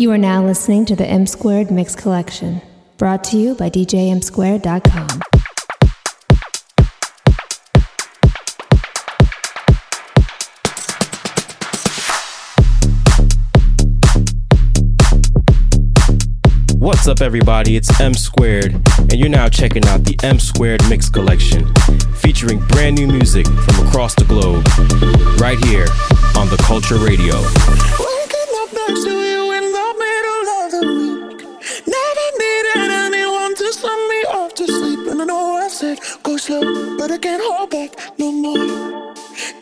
You are now listening to the M Squared Mix Collection, brought to you by DJMSquared.com. What's up, everybody? It's M Squared, and you're now checking out the M Squared Mix Collection, featuring brand new music from across the globe, right here on the Culture Radio. But I can't hold back no more.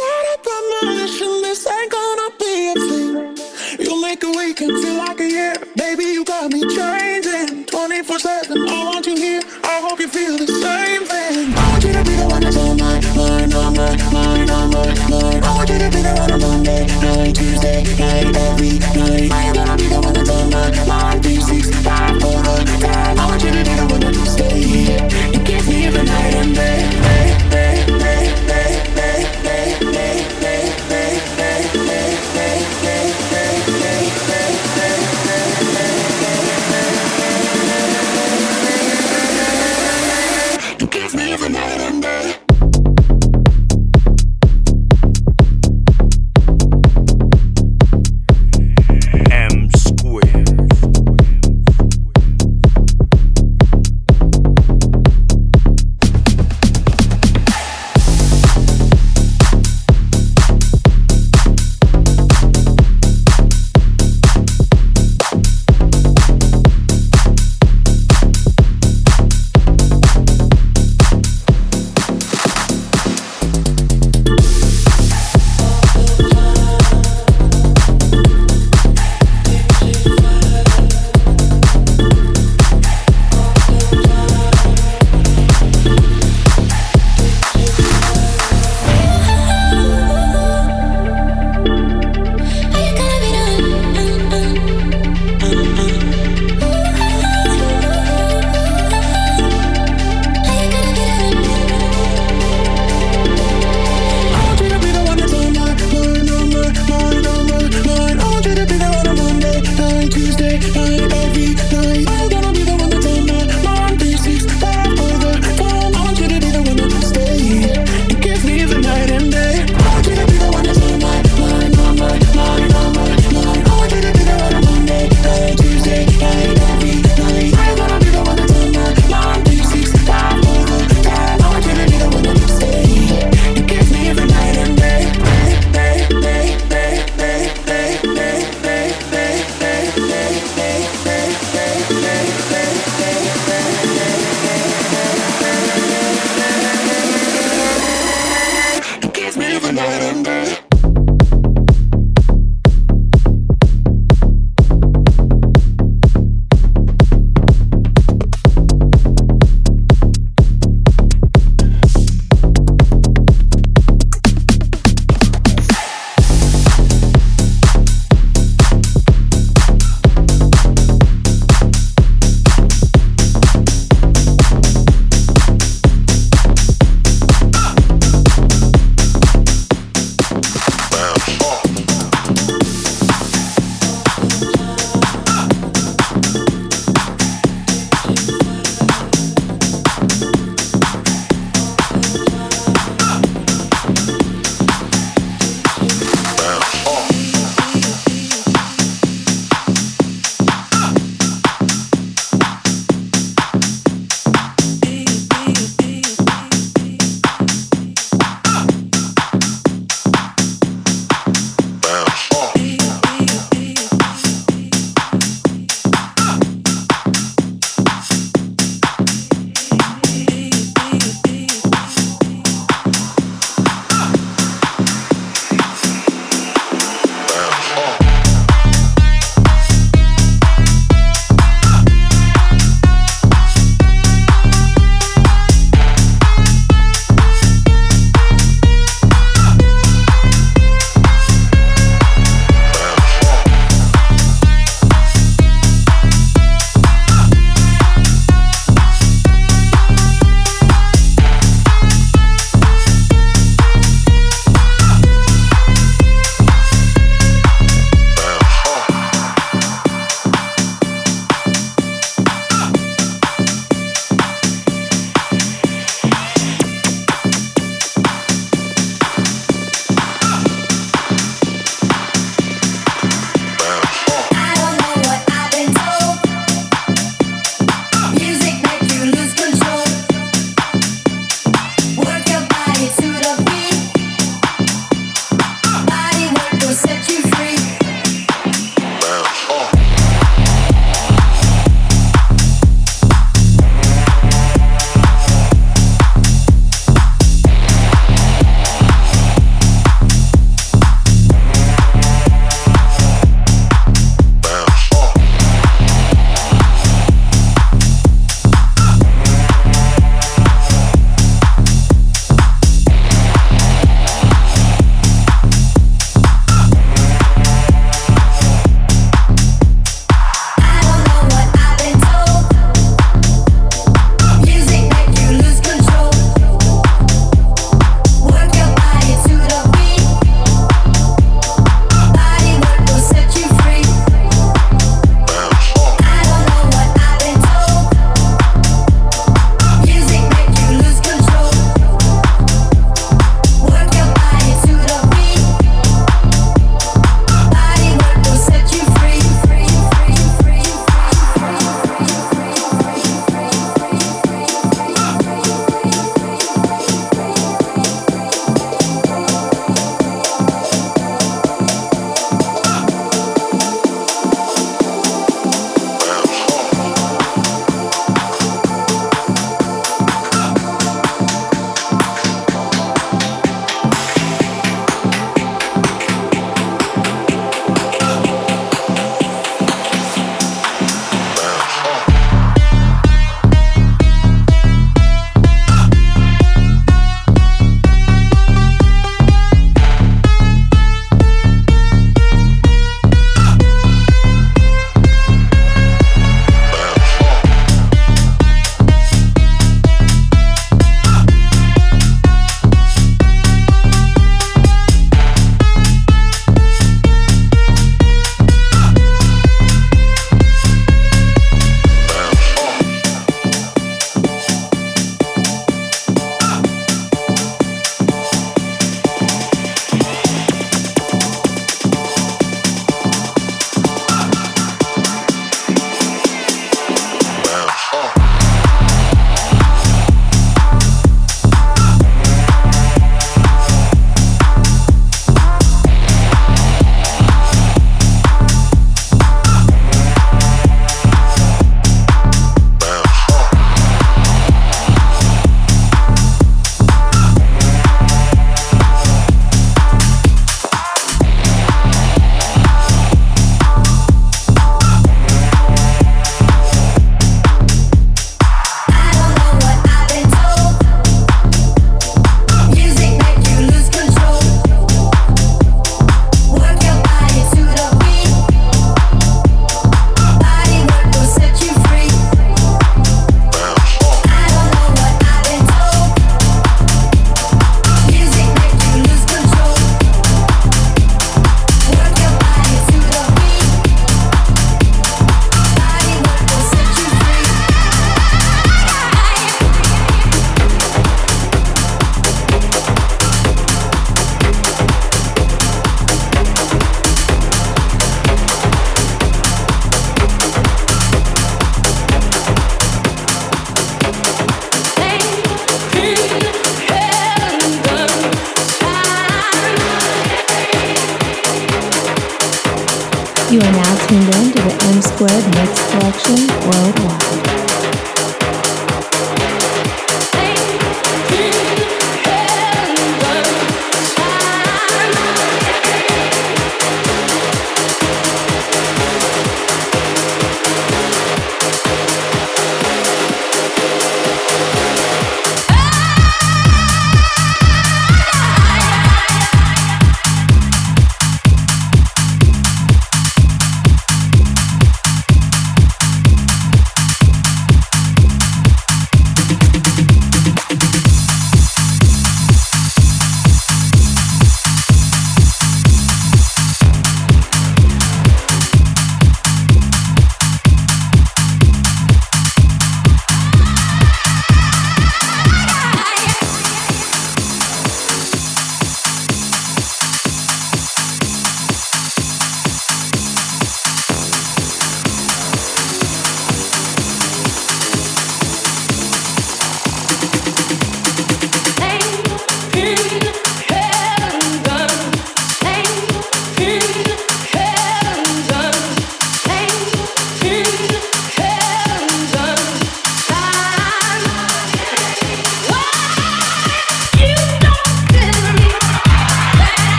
Got a premonition, this ain't gonna be a thing. You'll make a weekend feel like a year. Baby, you got me changing 24 7. I want you here. I hope you feel the same thing. I want you to be the one that's on my mind, on my mind, on my mind. I want you to be the one on Monday, night, Tuesday, night, every night. I am gonna be the one that's on my mind,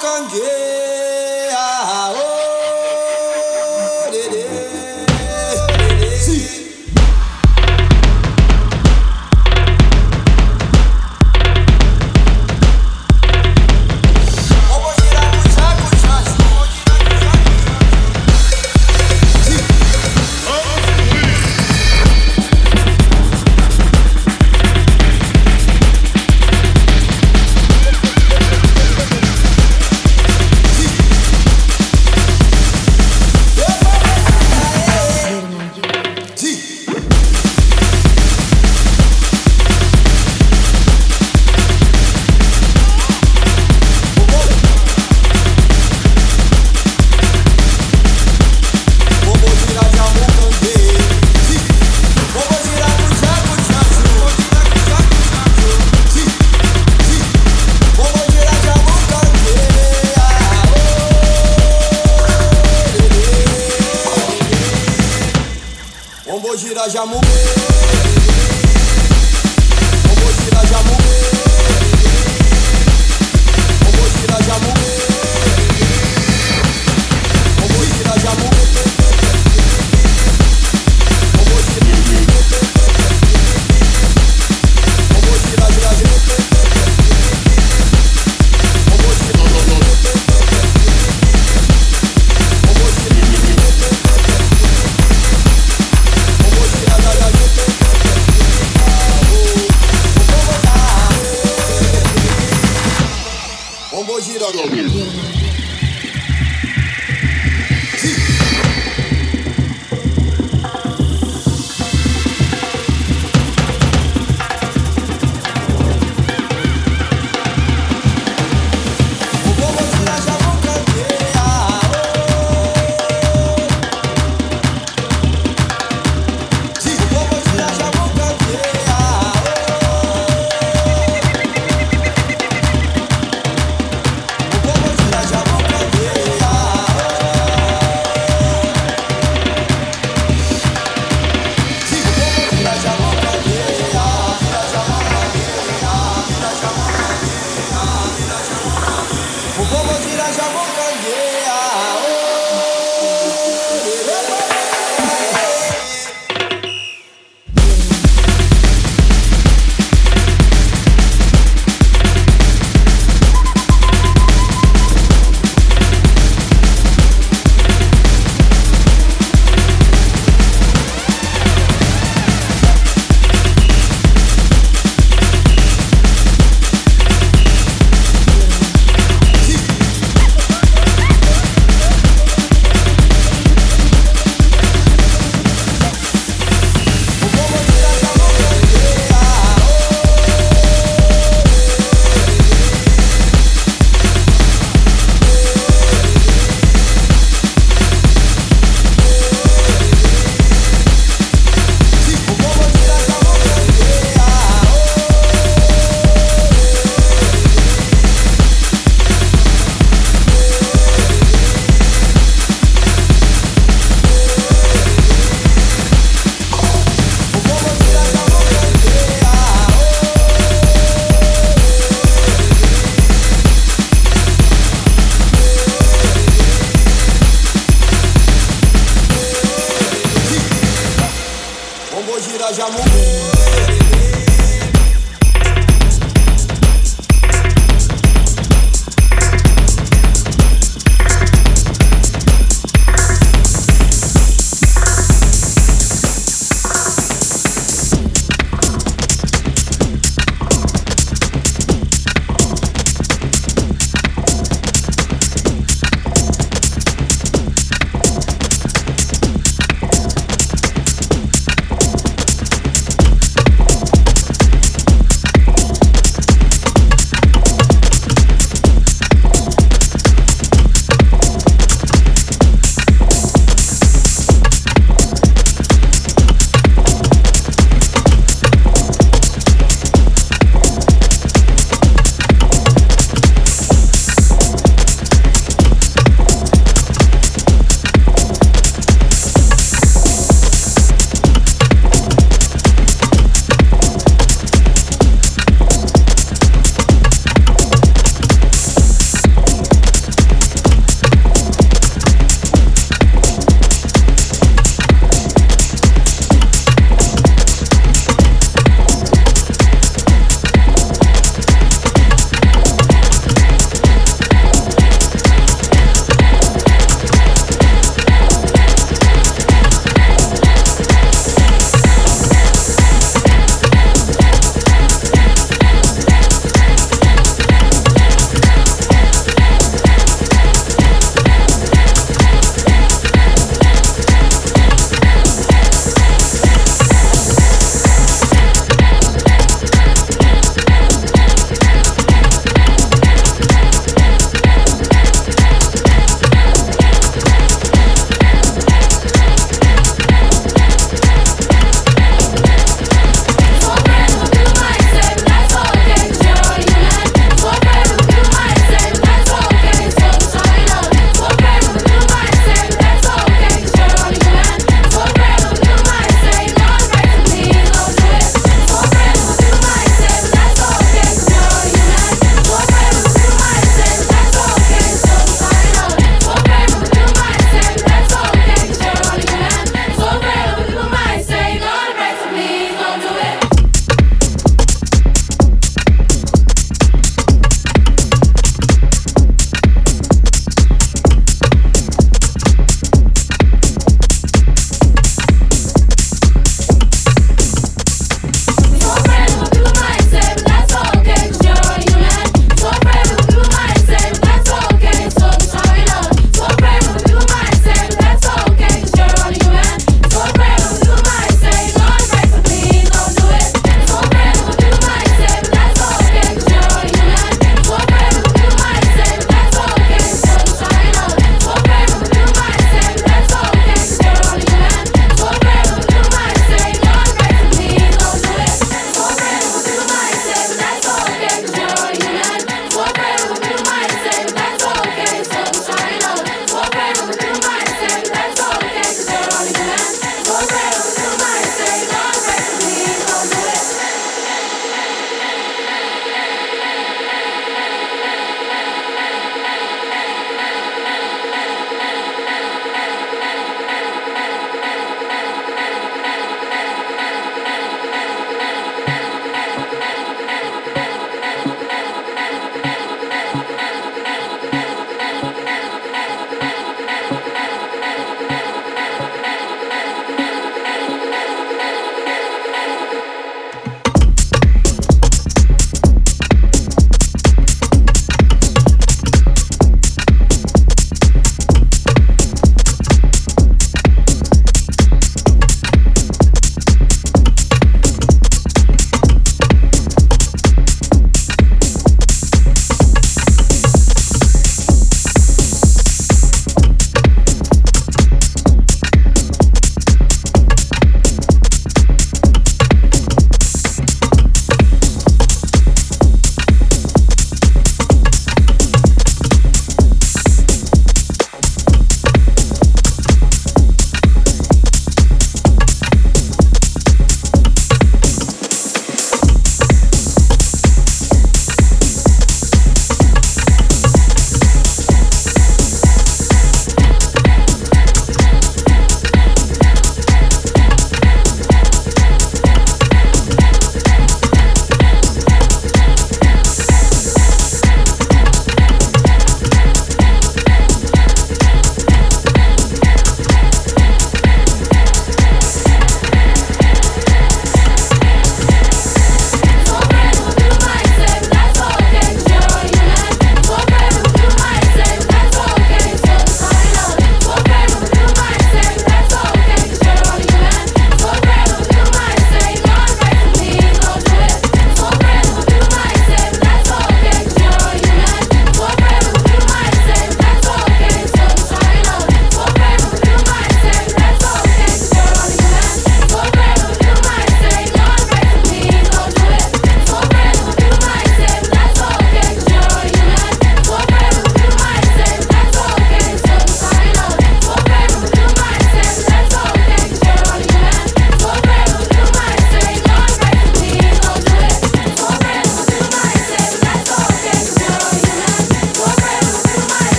感觉。